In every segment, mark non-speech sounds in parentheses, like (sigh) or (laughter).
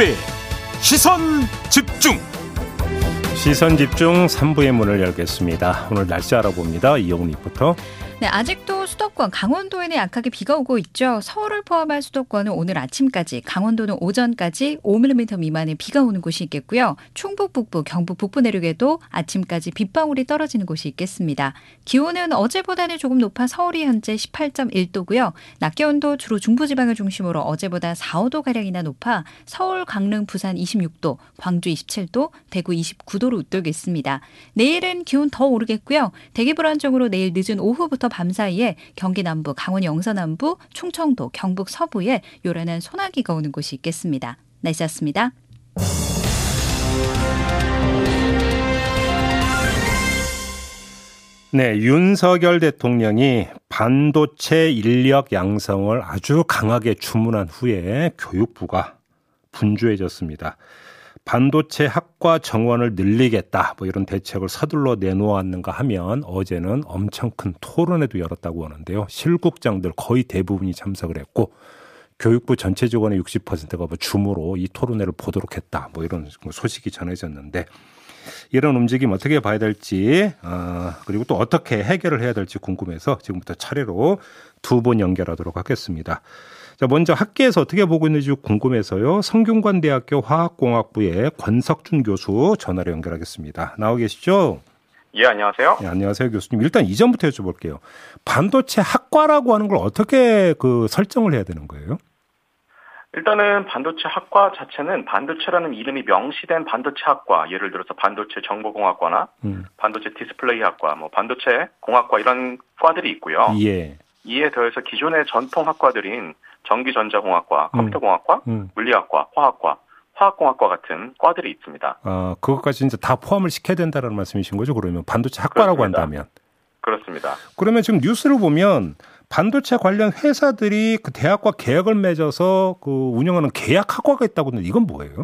김종배 시선 집중 시선 집중 3부의 문을 열겠습니다. 오늘 날씨 알아봅니다. 이용 리포터. 네, 아직도 수도권 강원도에는 약하게 비가 오고 있죠. 서울을 포함한 수도권은 오늘 아침까지, 강원도는 오전까지 5mm 미만의 비가 오는 곳이 있겠고요. 충북 북부, 경북 북부 내륙에도 아침까지 빗방울이 떨어지는 곳이 있겠습니다. 기온은 어제보다는 조금 높아 서울이 현재 18.1도고요. 낮 기온도 주로 중부지방을 중심으로 어제보다 4, 5도 가량이나 높아 서울, 강릉, 부산 26도, 광주 27도, 대구 29도로 웃돌겠습니다. 내일은 기온 더 오르겠고요. 대기 불안정으로 내일 늦은 오후부터 밤 사이에 경기 남부, 강원 영서 남부, 충청도, 경북 서부에 요란한 소나기가 오는 곳이 있겠습니다. 날씨였습니다. 네, 윤석열 대통령이 반도체 인력 양성을 아주 강하게 주문한 후에 교육부가 분주해졌습니다. 반도체 학과 정원을 늘리겠다 뭐 이런 대책을 서둘러 내놓았는가 하면 어제는 엄청 큰 토론회도 열었다고 하는데요. 실국장들 거의 대부분이 참석을 했고 교육부 전체 직원의 60%가 뭐 줌으로 이 토론회를 보도록 했다 뭐 이런 소식이 전해졌는데 이런 움직임 어떻게 봐야 될지 어, 그리고 또 어떻게 해결을 해야 될지 궁금해서 지금부터 차례로 두분 연결하도록 하겠습니다. 자, 먼저 학계에서 어떻게 보고 있는지 궁금해서요. 성균관대학교 화학공학부의 권석준 교수 전화로 연결하겠습니다. 나와 계시죠? 예, 안녕하세요. 네, 안녕하세요, 교수님. 일단 이전부터 여쭤볼게요. 반도체 학과라고 하는 걸 어떻게 그 설정을 해야 되는 거예요? 일단은 반도체 학과 자체는 반도체라는 이름이 명시된 반도체 학과, 예를 들어서 반도체 정보공학과나 음. 반도체 디스플레이 학과, 뭐 반도체 공학과 이런 과들이 있고요. 예. 이에 더해서 기존의 전통 학과들인 전기전자공학과, 음. 컴퓨터공학과, 음. 물리학과, 화학과, 화학공학과 같은 과들이 있습니다. 아, 그것까지 이제 다 포함을 시켜야 된다는 말씀이신 거죠? 그러면 반도체 학과라고 그렇습니다. 한다면. 그렇습니다. 그러면 지금 뉴스를 보면 반도체 관련 회사들이 그 대학과 계약을 맺어서 그 운영하는 계약 학과가 있다고 하는데 이건 뭐예요?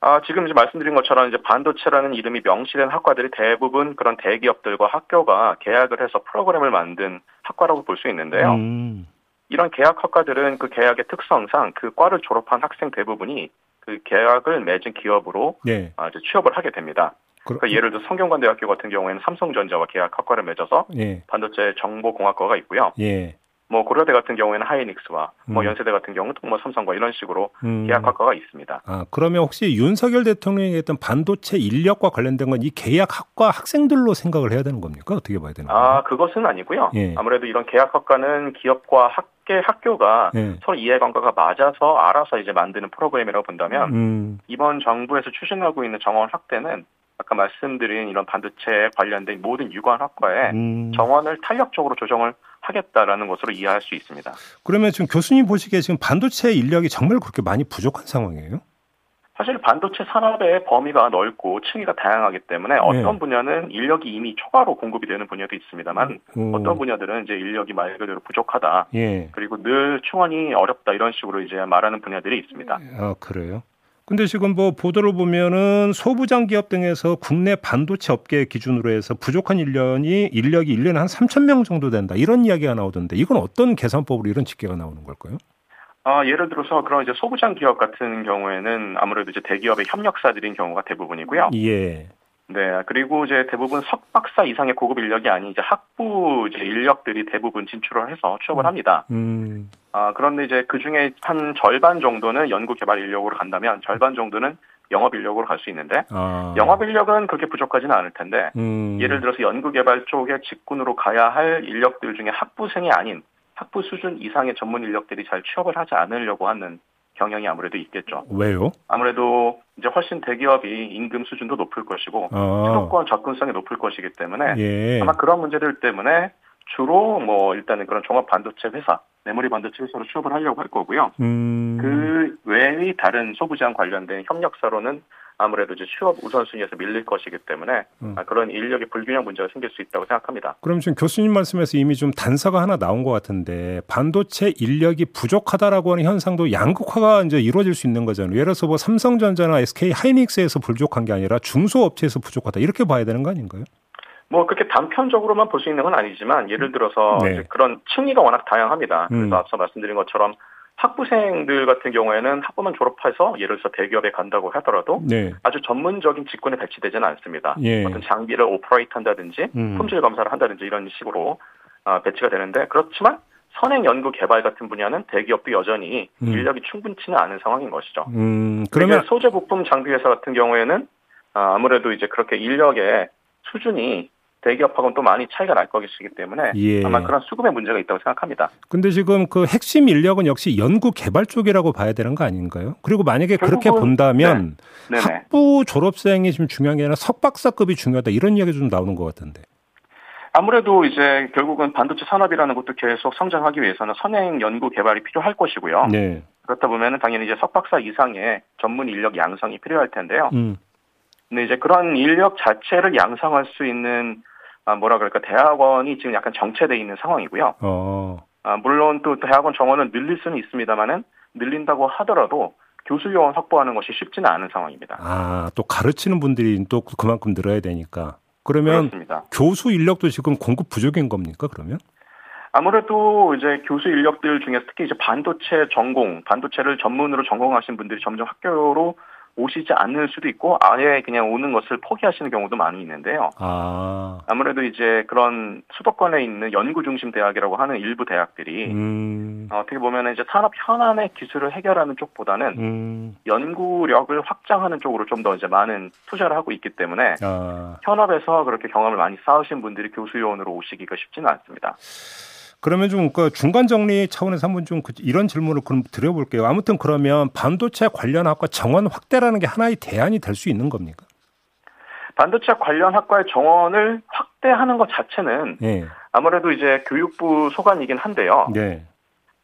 아, 지금 이제 말씀드린 것처럼 이제 반도체라는 이름이 명시된 학과들이 대부분 그런 대기업들과 학교가 계약을 해서 프로그램을 만든 학과라고 볼 수 있는데요. 음. 이런 계약 학과들은 그 계약의 특성상 그 과를 졸업한 학생 대부분이 그 계약을 맺은 기업으로 네. 아, 이제 취업을 하게 됩니다. 그러니까 예를 들어 성균관대학교 같은 경우에는 삼성전자와 계약 학과를 맺어서 예. 반도체 정보공학과가 있고요. 예. 뭐 고려대 같은 경우에는 하이닉스와 뭐 음. 뭐 연세대 같은 경우는 뭐 삼성과 이런 식으로 음. 계약학과가 있습니다. 아 그러면 혹시 윤석열 대통령이 했던 반도체 인력과 관련된 건 이 계약학과 학생들로 생각을 해야 되는 겁니까? 어떻게 봐야 되는 거예요? 아 그것은 아니고요. 예. 아무래도 이런 계약학과는 기업과 학계 학교가 예. 서로 이해관계가 맞아서 알아서 이제 만드는 프로그램이라고 본다면 음. 이번 정부에서 추진하고 있는 정원 확대는 아까 말씀드린 이런 반도체 관련된 모든 유관 학과에 음. 정원을 탄력적으로 조정을 하겠다라는 것으로 이해할 수 있습니다. 그러면 지금 교수님 보시기에 지금 반도체 인력이 정말 그렇게 많이 부족한 상황이에요? 사실 반도체 산업의 범위가 넓고 층위가 다양하기 때문에 어떤 네. 분야는 인력이 이미 초과로 공급이 되는 분야도 있습니다만 음. 어떤 분야들은 이제 인력이 말 그대로 부족하다. 예. 그리고 늘 충원이 어렵다 이런 식으로 이제 말하는 분야들이 있습니다. 아 그래요? 근데 지금 뭐 보도를 보면은 소부장 기업 등에서 국내 반도체 업계 기준으로 해서 부족한 인력이 인력이 1년에 한 3천 명 정도 된다. 이런 이야기가 나오던데 이건 어떤 계산법으로 이런 집계가 나오는 걸까요? 아, 예를 들어서 그런 이제 소부장 기업 같은 경우에는 아무래도 이제 대기업의 협력사들인 경우가 대부분이고요. 예. 네, 그리고 이제 대부분 석박사 이상의 고급 인력이 아닌 이제 학부 이제 인력들이 대부분 진출을 해서 취업을 합니다. 음. 아, 그런데 이제 그 중에 한 절반 정도는 연구 개발 인력으로 간다면 절반 정도는 영업 인력으로 갈 수 있는데 아. 영업 인력은 그렇게 부족하지는 않을 텐데 음. 예를 들어서 연구 개발 쪽에 직군으로 가야 할 인력들 중에 학부생이 아닌 학부 수준 이상의 전문 인력들이 잘 취업을 하지 않으려고 하는 경향이 아무래도 있겠죠. 왜요? 아무래도 이제 훨씬 대기업이 임금 수준도 높을 것이고 아. 수도권 접근성이 높을 것이기 때문에 예. 아마 그런 문제들 때문에 주로 뭐 일단은 그런 종합 반도체 회사, 메모리 반도체 회사로 취업을 하려고 할 거고요. 음. 그 외의 다른 소부장 관련된 협력사로는 아무래도 이제 취업 우선순위에서 밀릴 것이기 때문에 음. 그런 인력의 불균형 문제가 생길 수 있다고 생각합니다. 그럼 지금 교수님 말씀에서 이미 좀 단서가 하나 나온 것 같은데 반도체 인력이 부족하다라고 하는 현상도 양극화가 이제 이루어질 수 있는 거잖아요. 예를 들어서 뭐 삼성전자나 SK 하이닉스에서 부족한 게 아니라 중소업체에서 부족하다 이렇게 봐야 되는 거 아닌가요? 뭐 그렇게 단편적으로만 볼 수 있는 건 아니지만 예를 들어서 네. 그런 층위가 워낙 다양합니다. 그래서 음. 앞서 말씀드린 것처럼 학부생들 같은 경우에는 학부만 졸업해서 예를 들어서 대기업에 간다고 하더라도 네. 아주 전문적인 직군에 배치되지는 않습니다. 예. 어떤 장비를 operate 한다든지 음. 품질 검사를 한다든지 이런 식으로 어, 배치가 되는데 그렇지만 선행 연구 개발 같은 분야는 대기업도 여전히 음. 인력이 충분치는 않은 상황인 것이죠. 음, 그러면 소재 부품 장비 회사 같은 경우에는 어, 아무래도 이제 그렇게 인력의 수준이 대기업하고는 또 많이 차이가 날 것이기 때문에 예. 아마 그런 수급의 문제가 있다고 생각합니다. 근데 지금 그 핵심 인력은 역시 연구 개발 쪽이라고 봐야 되는 거 아닌가요? 그리고 만약에 그렇게 본다면 네. 학부 졸업생이 지금 중요한 게 아니라 석박사급이 중요하다 이런 이야기 좀 나오는 것 같은데. 아무래도 이제 결국은 반도체 산업이라는 것도 계속 성장하기 위해서는 선행 연구 개발이 필요할 것이고요. 네. 그렇다 보면은 당연히 이제 석박사 이상의 전문 인력 양성이 필요할 텐데요. 음. 근데 이제 그런 인력 자체를 양성할 수 있는 아, 뭐라 그럴까 대학원이 지금 약간 정체돼 있는 상황이고요. 어. 아, 물론 또 대학원 정원은 늘릴 수는 있습니다만은 늘린다고 하더라도 교수 요원 확보하는 것이 쉽지는 않은 상황입니다. 아, 또 가르치는 분들이 또 그만큼 늘어야 되니까. 그러면 그렇습니다. 교수 인력도 지금 공급 부족인 겁니까? 그러면? 아무래도 이제 교수 인력들 중에서 특히 이제 반도체 전공, 반도체를 전문으로 전공하신 분들이 점점 학교로 오시지 않을 수도 있고 아예 그냥 오는 것을 포기하시는 경우도 많이 있는데요. 아. 아무래도 이제 그런 수도권에 있는 연구 중심 대학이라고 하는 일부 대학들이 음. 어, 떻게 보면 이제 산업 현안의 기술을 해결하는 쪽보다는 음. 연구력을 확장하는 쪽으로 좀 더 이제 많은 투자를 하고 있기 때문에 아. 현업에서 그렇게 경험을 많이 쌓으신 분들이 교수 요원으로 오시기가 쉽지는 않습니다. 그러면 좀그 중간 정리 차원에서 한번 좀그 이런 질문을 그럼 드려볼게요. 아무튼 그러면 반도체 관련 학과 정원 확대라는 게 하나의 대안이 될 수 있는 겁니까? 반도체 관련 학과의 정원을 확대하는 것 자체는 네. 아무래도 이제 교육부 소관이긴 한데요. 네.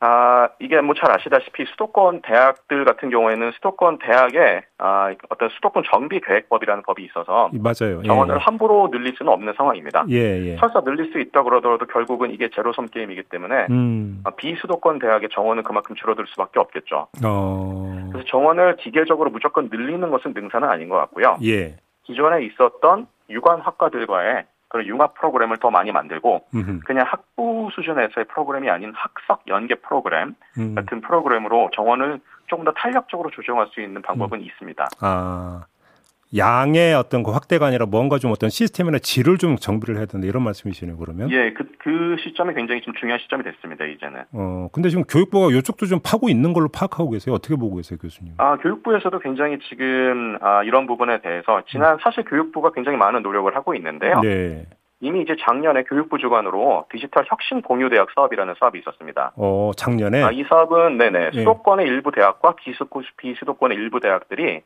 아, 이게 뭐 잘 아시다시피 수도권 대학들 같은 경우에는 수도권 대학에 아, 어떤 수도권 정비 계획법이라는 법이 있어서 맞아요. 정원을 예. 함부로 늘릴 수는 없는 상황입니다. 예, 예. 설사 늘릴 수 있다 그러더라도 결국은 이게 제로섬 게임이기 때문에 음. 아, 비수도권 대학의 정원은 그만큼 줄어들 수밖에 없겠죠. 어. 그래서 정원을 기계적으로 무조건 늘리는 것은 능사는 아닌 것 같고요. 예. 기존에 있었던 유관 학과들과의 그런 융합 프로그램을 더 많이 만들고 음흠. 그냥 학부 수준에서의 프로그램이 아닌 학석 연계 프로그램 음. 같은 프로그램으로 정원을 조금 더 탄력적으로 조정할 수 있는 방법은 음. 있습니다. 아. 양의 어떤 그 확대가 아니라 뭔가 좀 어떤 시스템이나 질을 좀 정비를 해야 된다 이런 말씀이시네요 그러면? 예, 그, 그 시점이 굉장히 좀 중요한 시점이 됐습니다 이제는. 어, 근데 지금 교육부가 이쪽도 좀 파고 있는 걸로 파악하고 계세요. 어떻게 보고 계세요 교수님? 아, 교육부에서도 굉장히 지금 아, 이런 부분에 대해서 지난 음. 사실 교육부가 굉장히 많은 노력을 하고 있는데요. 네. 이미 이제 작년에 교육부 주관으로 디지털 혁신 공유 대학 사업이라는 사업이 있었습니다. 어, 작년에? 아, 이 사업은 네네 예. 수도권의 네. 일부 대학과 비수도권의 일부 대학들이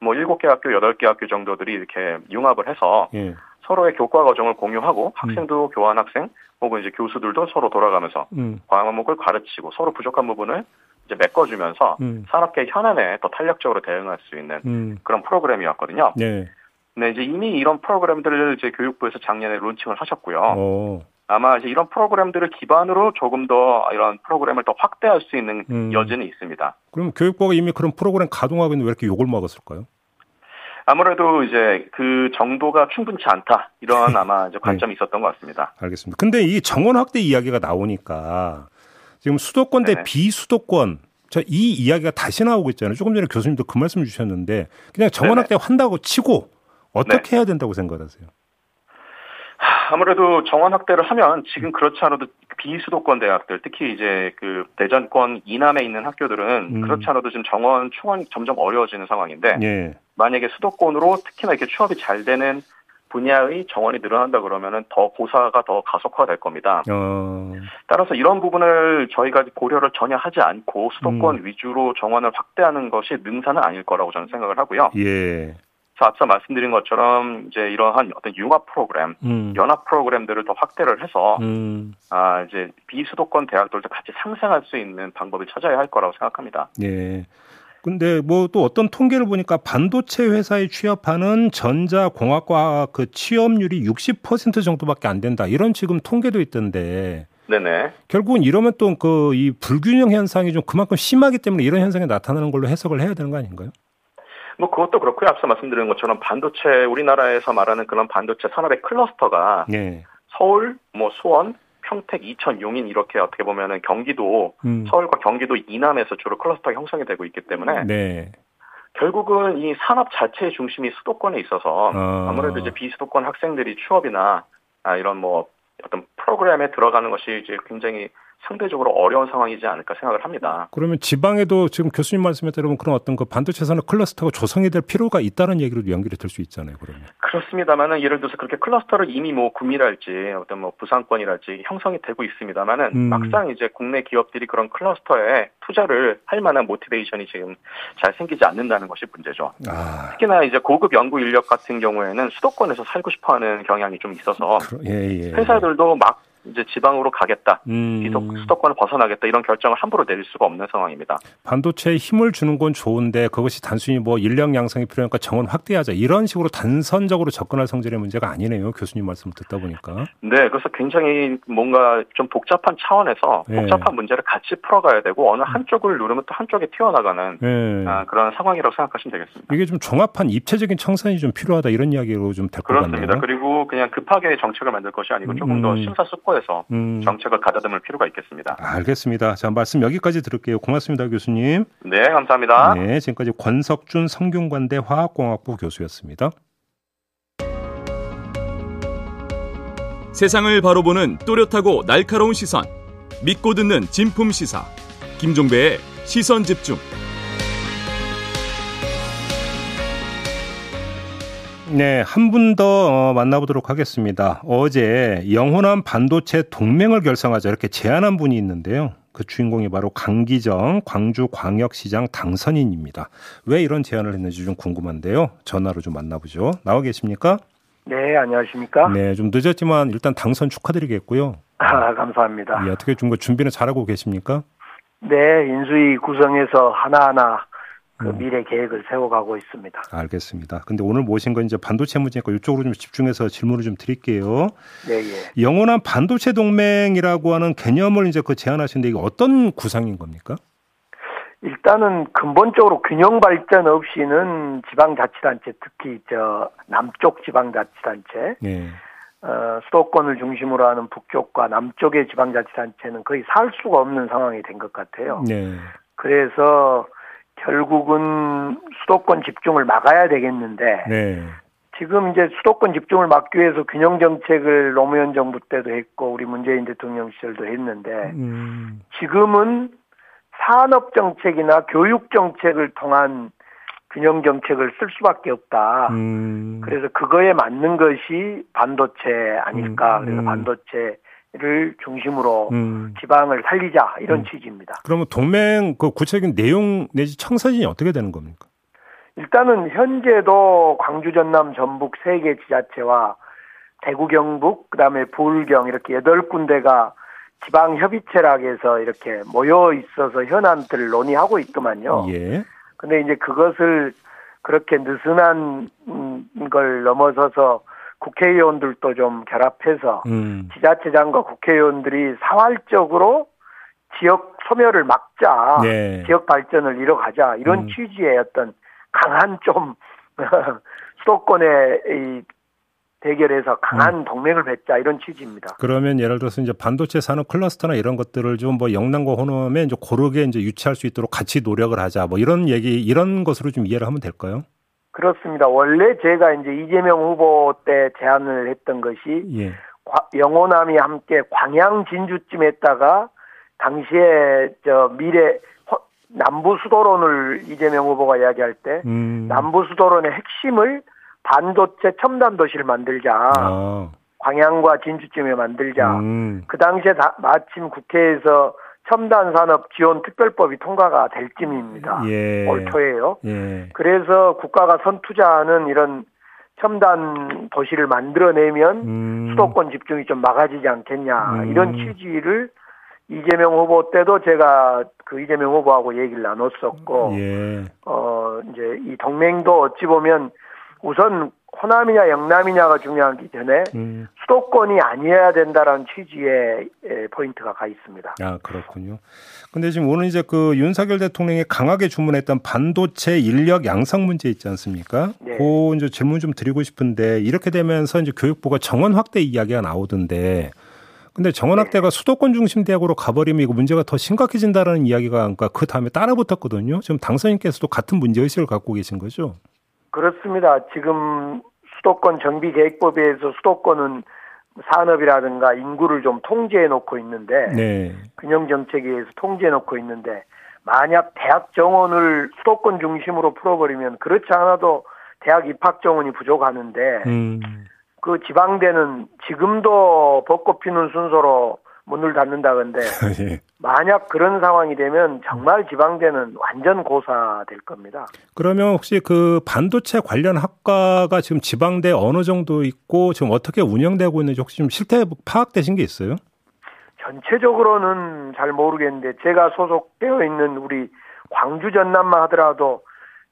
뭐 일곱 개 학교, 여덟 개 학교 정도들이 이렇게 융합을 해서 예. 서로의 교과 과정을 공유하고 음. 학생도 음. 교환 학생 혹은 이제 교수들도 서로 돌아가면서 음. 과목을 가르치고 서로 부족한 부분을 이제 메꿔주면서 음. 산업계 현안에 더 탄력적으로 대응할 수 있는 음. 그런 프로그램이었거든요. 네. 네, 이제 이미 이런 프로그램들을 이제 교육부에서 작년에 론칭을 하셨고요. 오. 아마 이제 이런 프로그램들을 기반으로 조금 더 이런 프로그램을 더 확대할 수 있는 음. 여지는 있습니다. 그럼 교육부가 이미 그런 프로그램 가동하고 있는데 왜 이렇게 욕을 먹었을까요? 아무래도 이제 그 정도가 충분치 않다 이런 (laughs) 아마 이제 관점이 네. 있었던 것 같습니다. 알겠습니다. 근데 이 정원 확대 이야기가 나오니까 지금 수도권 대 네네. 비수도권 자, 이 이야기가 다시 나오고 있잖아요. 조금 전에 교수님도 그 말씀 주셨는데 그냥 정원 확대 한다고 치고 어떻게 네. 해야 된다고 생각하세요? 아무래도 정원 확대를 하면 지금 그렇지 않아도 비수도권 대학들 특히 이제 그 대전권 이남에 있는 학교들은 음. 그렇지 않아도 지금 정원 충원이 점점 어려워지는 상황인데 예. 만약에 수도권으로 특히나 이렇게 취업이 잘 되는 분야의 정원이 늘어난다 그러면은 더 고사가 더 가속화될 겁니다. 어. 따라서 이런 부분을 저희가 고려를 전혀 하지 않고 수도권 음. 위주로 정원을 확대하는 것이 능사는 아닐 거라고 저는 생각을 하고요. 예. 앞서 말씀드린 것처럼 이제 이러한 어떤 융합 프로그램, 음. 연합 프로그램들을 더 확대를 해서 음. 아 이제 비수도권 대학들도 같이 상생할 수 있는 방법을 찾아야 할 거라고 생각합니다. 예. 근데 뭐 또 어떤 통계를 보니까 반도체 회사에 취업하는 전자공학과 그 취업률이 60% 정도밖에 안 된다. 이런 지금 통계도 있던데. 네네. 결국은 이러면 또 그 이 불균형 현상이 좀 그만큼 심하기 때문에 이런 현상이 나타나는 걸로 해석을 해야 되는 거 아닌가요? 뭐 그것도 그렇고요. 앞서 말씀드린 것처럼 반도체 우리나라에서 말하는 그런 반도체 산업의 클러스터가 네. 서울, 뭐 수원, 평택, 이천, 용인 이렇게 어떻게 보면은 경기도 음. 서울과 경기도 이남에서 주로 클러스터가 형성이 되고 있기 때문에 네. 결국은 이 산업 자체의 중심이 수도권에 있어서 어. 아무래도 이제 비수도권 학생들이 취업이나 아, 이런 뭐 어떤 프로그램에 들어가는 것이 이제 굉장히 상대적으로 어려운 상황이지 않을까 생각을 합니다. 그러면 지방에도 지금 교수님 말씀에 따르면 그런 어떤 그 반도체 산업 클러스터가 조성이 될 필요가 있다는 얘기로 연결이 될 수 있잖아요. 그러면 그렇습니다만은 예를 들어서 그렇게 클러스터를 이미 뭐 구미랄지 어떤 뭐 부산권이랄지 형성이 되고 있습니다만은 음. 막상 이제 국내 기업들이 그런 클러스터에 투자를 할 만한 모티베이션이 지금 잘 생기지 않는다는 것이 문제죠. 아. 특히나 이제 고급 연구 인력 같은 경우에는 수도권에서 살고 싶어하는 경향이 좀 있어서 예, 예. 회사들도 막 이제 지방으로 가겠다, 음. 수도권을 벗어나겠다 이런 결정을 함부로 내릴 수가 없는 상황입니다. 반도체에 힘을 주는 건 좋은데 그것이 단순히 뭐 인력 양성이 필요하니까 정원 확대하자 이런 식으로 단선적으로 접근할 성질의 문제가 아니네요. 교수님 말씀 을 듣다 보니까. 네, 그래서 굉장히 뭔가 좀 복잡한 차원에서 네. 복잡한 문제를 같이 풀어가야 되고 어느 한쪽을 누르면 또 한쪽에 튀어나가는 네. 아, 그런 상황이라고 생각하시면 되겠습니다. 이게 좀 종합한 입체적인 청산이 좀 필요하다 이런 이야기로 좀 될 것 같네요. 그렇습니다. 그리고 그냥 급하게 정책을 만들 것이 아니고 조금 음. 더 심사숙고해 해서 음. 정책을 가다듬을 필요가 있겠습니다. 알겠습니다. 자 말씀 여기까지 들을게요. 고맙습니다, 교수님. 네, 감사합니다. 네, 지금까지 권석준 성균관대 화학공학부 교수였습니다. 세상을 바로 보는 또렷하고 날카로운 시선, 믿고 듣는 진품 시사, 김종배의 시선 집중. 네, 한 분더 어, 만나보도록 하겠습니다. 어제 영호남 반도체 동맹을 결성하자 이렇게 제안한 분이 있는데요. 그 주인공이 바로 강기정 광주광역시장 당선인입니다. 왜 이런 제안을 했는지 좀 궁금한데요. 전화로 좀 만나보죠. 나와 계십니까? 네, 안녕하십니까? 네, 좀 늦었지만 일단 당선 축하드리겠고요. 아, 감사합니다. 네, 어떻게 좀 준비는 잘하고 계십니까? 네, 인수위 구성해서 하나하나 그 음. 미래 계획을 세워가고 있습니다. 알겠습니다. 근데 오늘 모신 건 이제 반도체 문제니까 이쪽으로 좀 집중해서 질문을 좀 드릴게요. 네, 예. 영원한 반도체 동맹이라고 하는 개념을 이제 그 제안하시는데 이게 어떤 구상인 겁니까? 일단은 근본적으로 균형 발전 없이는 지방자치단체 특히 저 남쪽 지방자치단체 네. 어, 수도권을 중심으로 하는 북쪽과 남쪽의 지방자치단체는 거의 살 수가 없는 상황이 된 것 같아요. 네. 그래서 결국은 수도권 집중을 막아야 되겠는데 네. 지금 이제 수도권 집중을 막기 위해서 균형 정책을 노무현 정부 때도 했고 우리 문재인 대통령 시절도 했는데 음. 지금은 산업 정책이나 교육 정책을 통한 균형 정책을 쓸 수밖에 없다. 음. 그래서 그거에 맞는 것이 반도체 아닐까. 음. 그래서 음. 반도체 를 중심으로 음. 지방을 살리자 이런 음. 취지입니다. 그러면 동맹 그 구체적인 내용 내지 청사진이 어떻게 되는 겁니까? 일단은 현재도 광주, 전남, 전북 세 개 지자체와 대구, 경북, 그다음에 부울경 이렇게 여덟 군데가 지방 협의체락에서 이렇게 모여 있어서 현안들을 논의하고 있더만요. 예. 근데 이제 그것을 그렇게 느슨한 걸 넘어서서 국회의원들도 좀 결합해서 음. 지자체장과 국회의원들이 사활적으로 지역 소멸을 막자, 네. 지역 발전을 이뤄가자 이런 음. 취지의 어떤 강한 좀 (laughs) 수도권의 이 대결에서 강한 음. 동맹을 맺자 이런 취지입니다. 그러면 예를 들어서 이제 반도체 산업 클러스터나 이런 것들을 좀 뭐 영남과 호남에 이제 고르게 이제 유치할 수 있도록 같이 노력을 하자 뭐 이런 얘기 이런 것으로 좀 이해를 하면 될까요? 그렇습니다. 원래 제가 이제 이재명 후보 때 제안을 했던 것이 예. 영호남이 함께 광양 진주쯤 했다가 당시에 저 미래 남부 수도론을 이재명 후보가 이야기할 때 음. 남부 수도론의 핵심을 반도체 첨단 도시를 만들자. 아. 광양과 진주쯤에 만들자. 음. 그 당시에 다, 마침 국회에서 첨단 산업 지원 특별법이 통과가 될 쯤입니다. 예. 올 초에요. 예. 그래서 국가가 선투자하는 이런 첨단 도시를 만들어내면 음. 수도권 집중이 좀 막아지지 않겠냐 음. 이런 취지를 이재명 후보 때도 제가 그 이재명 후보하고 얘기를 나눴었고 예. 어 이제 이 동맹도 어찌 보면 우선 호남이냐 영남이냐가 중요하기 전에 음. 수도권이 아니어야 된다라는 취지의 포인트가 가 있습니다. 아 그렇군요. 근데 지금 오늘 이제 그 윤석열 대통령이 강하게 주문했던 반도체 인력 양성 문제 있지 않습니까? 네. 그 이제 질문 좀 드리고 싶은데 이렇게 되면서 이제 교육부가 정원 확대 이야기가 나오던데 근데 정원학대가 네. 수도권 중심 대학으로 가버리면 이거 문제가 더 심각해진다라는 이야기가 그러니까 그 다음에 따라 붙었거든요. 지금 당선인께서도 같은 문제 의식을 갖고 계신 거죠? 그렇습니다. 지금 수도권 정비 계획법에 서 수도권은 산업이라든가 인구를 좀 통제해 놓고 있는데 네. 균형 정책에 의해서 통제해 놓고 있는데 만약 대학 정원을 수도권 중심으로 풀어버리면 그렇지 않아도 대학 입학 정원이 부족하는데 음. 그 지방대는 지금도 벚꽃 피는 순서로 문을 닫는다건데 (laughs) 예. 만약 그런 상황이 되면 정말 지방대는 완전 고사될 겁니다. 그러면 혹시 그 반도체 관련 학과가 지금 지방대 어느 정도 있고 지금 어떻게 운영되고 있는지 혹시 좀 실태 파악되신 게 있어요? 전체적으로는 잘 모르겠는데 제가 소속되어 있는 우리 광주 전남만 하더라도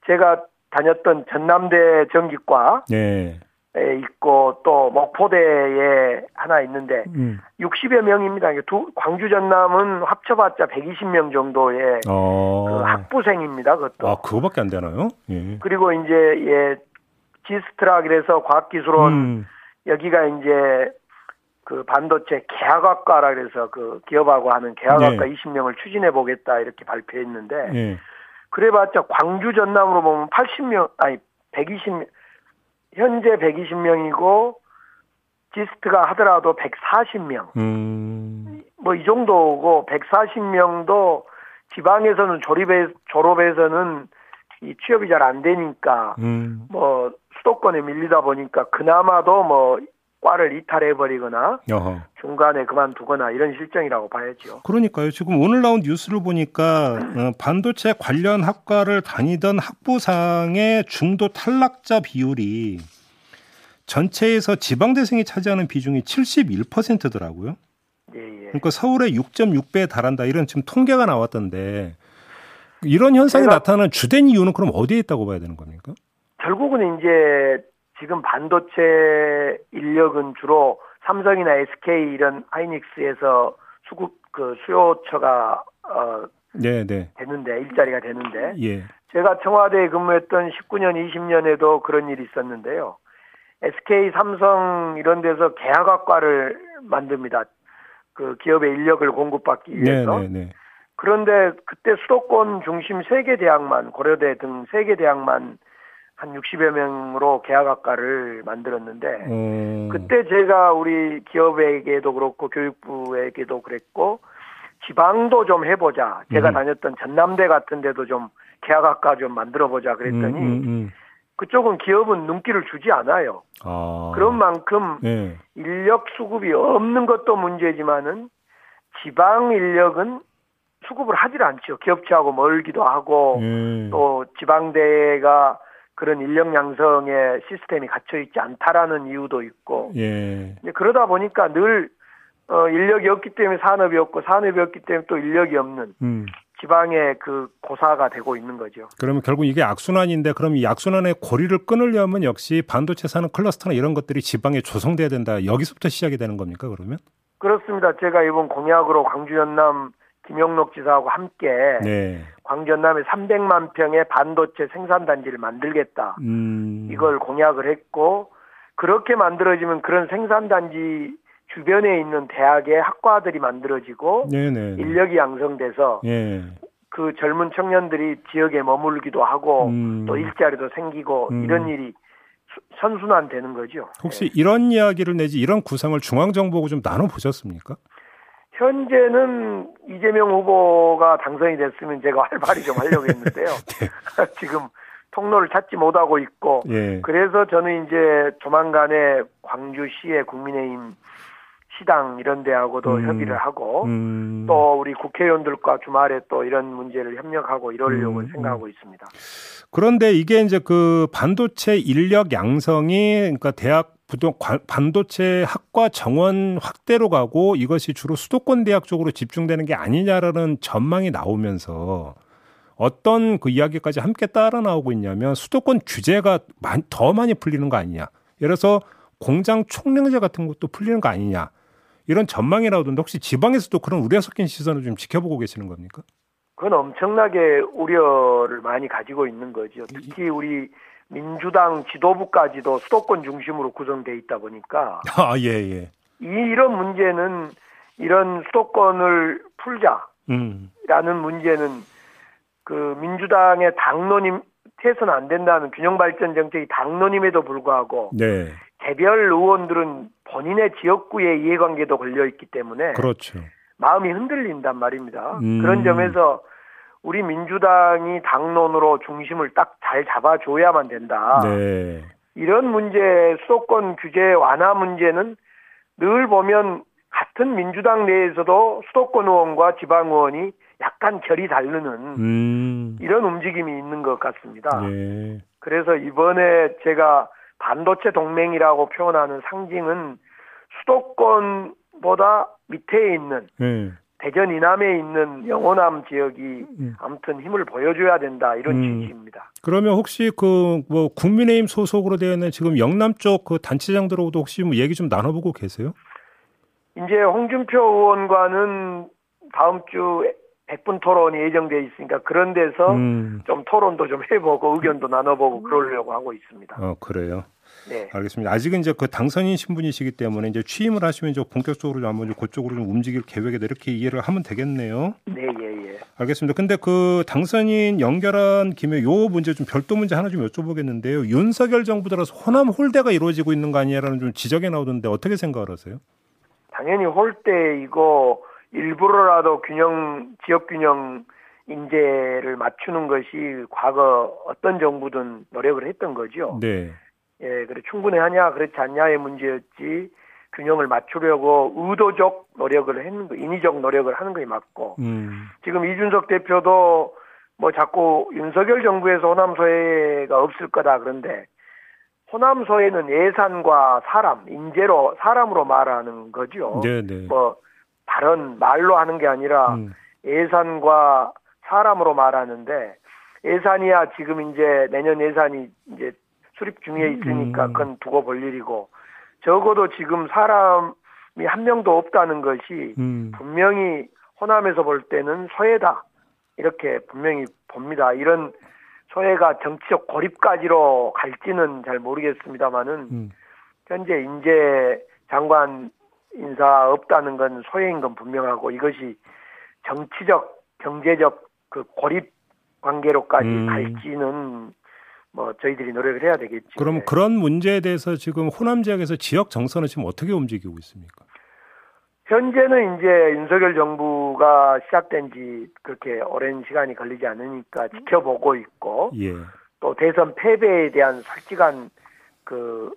제가 다녔던 전남대 전기과 네. 있고 또 목포대에 하나 있는데 음. 60여 명입니다. 두, 광주 전남은 합쳐봤자 120명 정도의 어. 그 학부생입니다. 그것도. 아 그거밖에 안 되나요? 예. 그리고 이제 예 지스트라 그래서 과학기술원 음. 여기가 이제 그 반도체 계약학과라 그래서 그 기업하고 하는 계약학과 예. 20명을 추진해 보겠다 이렇게 발표했는데 예. 그래봤자 광주 전남으로 보면 80명 아니 120 현재 120명이고 지스트가 하더라도 140명. 음. 뭐이 정도고 140명도 지방에서는 조립에 졸업해서는 이 취업이 잘 안 되니까 음. 뭐 수도권에 밀리다 보니까 그나마도 뭐 과를 이탈해버리거나 어허. 중간에 그만두거나 이런 실정이라고 봐야죠. 그러니까요. 지금 오늘 나온 뉴스를 보니까 어, 반도체 관련 학과를 다니던 학부상의 중도 탈락자 비율이 전체에서 지방대생이 차지하는 비중이 71%더라고요. 예, 예. 그러니까 서울의 6.6배에 달한다 이런 지금 통계가 나왔던데 이런 현상이 나타나는 주된 이유는 그럼 어디에 있다고 봐야 되는 겁니까? 결국은 이제 지금 반도체 인력은 주로 삼성이나 SK 이런 하이닉스에서 수급 그 수요처가 어 네, 네. 되는데 일자리가 되는데 예. 제가 청와대에 근무했던 19년 20년에도 그런 일이 있었는데요. SK 삼성 이런 데서 계약학과를 만듭니다. 그 기업의 인력을 공급받기 위해서. 네, 네, 네. 그런데 그때 수도권 중심 세 개 대학만 고려대 등 세 개 대학만 한 60여 명으로 계약학과를 만들었는데 음. 그때 제가 우리 기업에게도 그렇고 교육부에게도 그랬고 지방도 좀 해보자. 제가 음. 다녔던 전남대 같은 데도 좀 계약학과 좀 만들어보자 그랬더니 음, 음, 음, 그쪽은 기업은 눈길을 주지 않아요. 아. 그런 만큼 네. 인력 수급이 없는 것도 문제지만은 지방 인력은 수급을 하질 않죠. 기업체하고 멀기도 하고 음. 또 지방대가 그런 인력 양성의 시스템이 갖춰 있지 않다라는 이유도 있고 예. 그러다 보니까 늘 어, 인력이 없기 때문에 산업이 없고 산업이 없기 때문에 또 인력이 없는 음. 지방의 그 고사가 되고 있는 거죠. 그러면 결국 이게 악순환인데 그럼 이 악순환의 고리를 끊으려면 역시 반도체 사는 클러스터나 이런 것들이 지방에 조성돼야 된다. 여기서부터 시작이 되는 겁니까 그러면? 그렇습니다. 제가 이번 공약으로 광주 연남 김영록 지사하고 함께 네. 광주 연남에 300만 평의 반도체 생산 단지를 만들겠다. 음. 이걸 공약을 했고 그렇게 만들어지면 그런 생산 단지 주변에 있는 대학의 학과들이 만들어지고 네네. 인력이 양성돼서 예. 그 젊은 청년들이 지역에 머물기도 하고 음. 또 일자리도 생기고 음. 이런 일이 선순환 되는 거죠. 혹시 네. 이런 이야기를 내지 이런 구상을 중앙정부하고 좀 나눠 보셨습니까? 현재는 이재명 후보가 당선이 됐으면 제가 활발히 좀 하려고 했는데요. (laughs) 네. (laughs) 지금 통로를 찾지 못하고 있고 예. 그래서 저는 이제 조만간에 광주시의 국민의힘 시당 이런 데하고도 음. 협의를 하고 음. 또 우리 국회의원들과 주말에 또 이런 문제를 협력하고 이러려고 음. 생각하고 있습니다. 그런데 이게 이제 그 반도체 인력 양성이 그러니까 대학 부동 반도체 학과 정원 확대로 가고 이것이 주로 수도권 대학 쪽으로 집중되는 게 아니냐라는 전망이 나오면서 어떤 그 이야기까지 함께 따라 나오고 있냐면 수도권 규제가 더 많이 풀리는 거 아니냐. 예를 들어서 공장 총량제 같은 것도 풀리는 거 아니냐. 이런 전망이 나오던데 혹시 지방에서도 그런 우려 섞인 시선을 좀 지켜보고 계시는 겁니까? 그건 엄청나게 우려를 많이 가지고 있는 거죠. 특히 우리 민주당 지도부까지도 수도권 중심으로 구성돼 있다 보니까 (laughs) 아, 예, 예. 이 이런 문제는 이런 수도권을 풀자라는 음. 문제는 그 민주당의 당론임 해서는 안 된다는 균형발전 정책이 당론임에도 불구하고 네. 개별 의원들은 본인의 지역구의 이해관계도 걸려 있기 때문에 그렇죠. 마음이 흔들린단 말입니다. 음. 그런 점에서 우리 민주당이 당론으로 중심을 딱 잘 잡아줘야만 된다. 네. 이런 문제 수도권 규제 완화 문제는 늘 보면 같은 민주당 내에서도 수도권 의원과 지방 의원이 약간 결이 다르는 음. 이런 움직임이 있는 것 같습니다. 네. 그래서 이번에 제가 반도체 동맹이라고 표현하는 상징은 수도권보다 밑에 있는 네. 대전 이남에 있는 영호남 지역이 음. 아무튼 힘을 보여줘야 된다 이런 음. 취지입니다. 그러면 혹시 그 뭐 국민의힘 소속으로 되어 있는 지금 영남 쪽 그 단체장들하고도 혹시 뭐 얘기 좀 나눠보고 계세요? 이제 홍준표 의원과는 다음 주 100분 토론이 예정돼 있으니까 그런 데서 음. 좀 토론도 좀 해보고 의견도 나눠보고 그러려고 하고 있습니다. 어 그래요. 네. 알겠습니다. 아직은 이제 그 당선인 신분이시기 때문에 이제 취임을 하시면 이제 본격적으로 좀 한번 그쪽으로 좀 움직일 계획에 이렇게 이해를 하면 되겠네요. 네, 예, 예. 알겠습니다. 근데 그 당선인 연결한 김에 요 문제 좀 별도 문제 하나 좀 여쭤보겠는데요. 윤석열 정부 들어서 호남 홀대가 이루어지고 있는 거 아니냐라는 좀 지적이 나오던데 어떻게 생각을 하세요? 당연히 홀대이고 일부러라도 균형 지역 균형 인재를 맞추는 것이 과거 어떤 정부든 노력을 했던 거죠. 네. 예, 그래 충분히 하냐 그렇지 않냐의 문제였지 균형을 맞추려고 의도적 노력을 했는 거, 인위적 노력을 하는 것이 맞고 음. 지금 이준석 대표도 뭐 자꾸 윤석열 정부에서 호남 소외가 없을 거다 그런데 호남 소외는 예산과 사람, 인재로 사람으로 말하는 거죠. 네네. 네. 뭐 다른 말로 하는 게 아니라 음. 예산과 사람으로 말하는데 예산이야 지금 이제 내년 예산이 이제 수립 중에 있으니까 음. 그건 두고 볼 일이고 적어도 지금 사람이 한 명도 없다는 것이 음. 분명히 호남에서 볼 때는 소외다 이렇게 분명히 봅니다. 이런 소외가 정치적 고립까지로 갈지는 잘 모르겠습니다만은 음. 현재 인재 장관 인사 없다는 건 소외인 건 분명하고 이것이 정치적 경제적 그 고립 관계로까지 음. 갈지는 뭐 저희들이 노력을 해야 되겠죠. 그럼 네. 그런 문제에 대해서 지금 호남 지역에서 지역 정서는 지금 어떻게 움직이고 있습니까? 현재는 이제 윤석열 정부가 시작된 지 그렇게 오랜 시간이 걸리지 않으니까 지켜보고 있고 예. 또 대선 패배에 대한 솔직한 그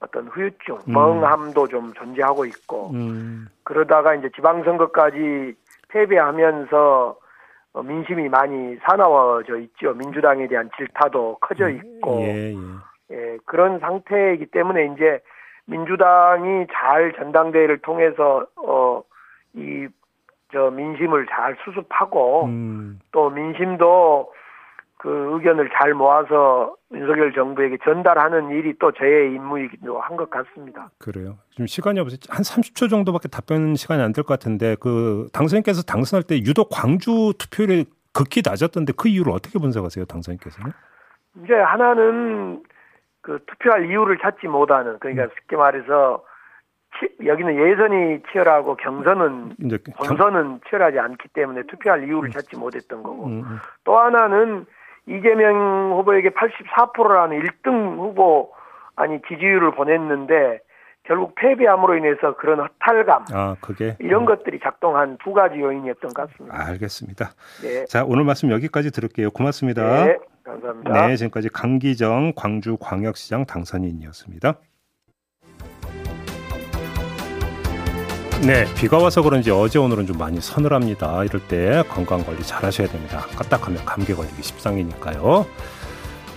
어떤 후유증, 음. 멍함도 좀 존재하고 있고 음. 그러다가 이제 지방선거까지 패배하면서 어, 민심이 많이 사나워져 있죠. 민주당에 대한 질타도 커져 음. 있고 예, 예. 예, 그런 상태이기 때문에 이제 민주당이 잘 전당대회를 통해서 어이 저 민심을 잘 수습하고 음. 또 민심도 그 의견을 잘 모아서 윤석열 정부에게 전달하는 일이 또 저의 임무이기도 한 것 같습니다. 그래요. 지금 시간이 없어서 한 30초 정도밖에 답변 시간이 안 될 것 같은데 그 당선인께서 당선할 때 유독 광주 투표율이 극히 낮았던데 그 이유를 어떻게 분석하세요, 당선인께서는? 이제 하나는 그 투표할 이유를 찾지 못하는 그러니까 음. 쉽게 말해서 치, 여기는 예선이 치열하고 경선은 이제 본선은 치열하지 않기 때문에 투표할 이유를 음. 찾지 못했던 거고 음, 음. 또 하나는 이재명 후보에게 84%라는 1등 후보 아니 지지율을 보냈는데 결국 패배함으로 인해서 그런 허탈감, 아, 그게 이런 음. 것들이 작동한 두 가지 요인이었던 것 같습니다. 알겠습니다. 네. 자, 오늘 말씀 여기까지 들을게요. 고맙습니다. 네, 감사합니다. 네, 지금까지 강기정 광주 광역시장 당선인이었습니다. 네, 비가 와서 그런지 어제 오늘은 좀 많이 서늘합니다. 이럴 때 건강 관리 잘 하셔야 됩니다. 까딱하면 감기 걸리기 십상이니까요.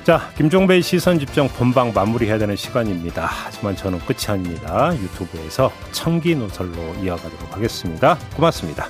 자, 김종배의 시선 집중 본방 마무리해야 되는 시간입니다. 하지만 저는 끝이 아닙니다. 유튜브에서 청기 노설로 이어가도록 하겠습니다. 고맙습니다.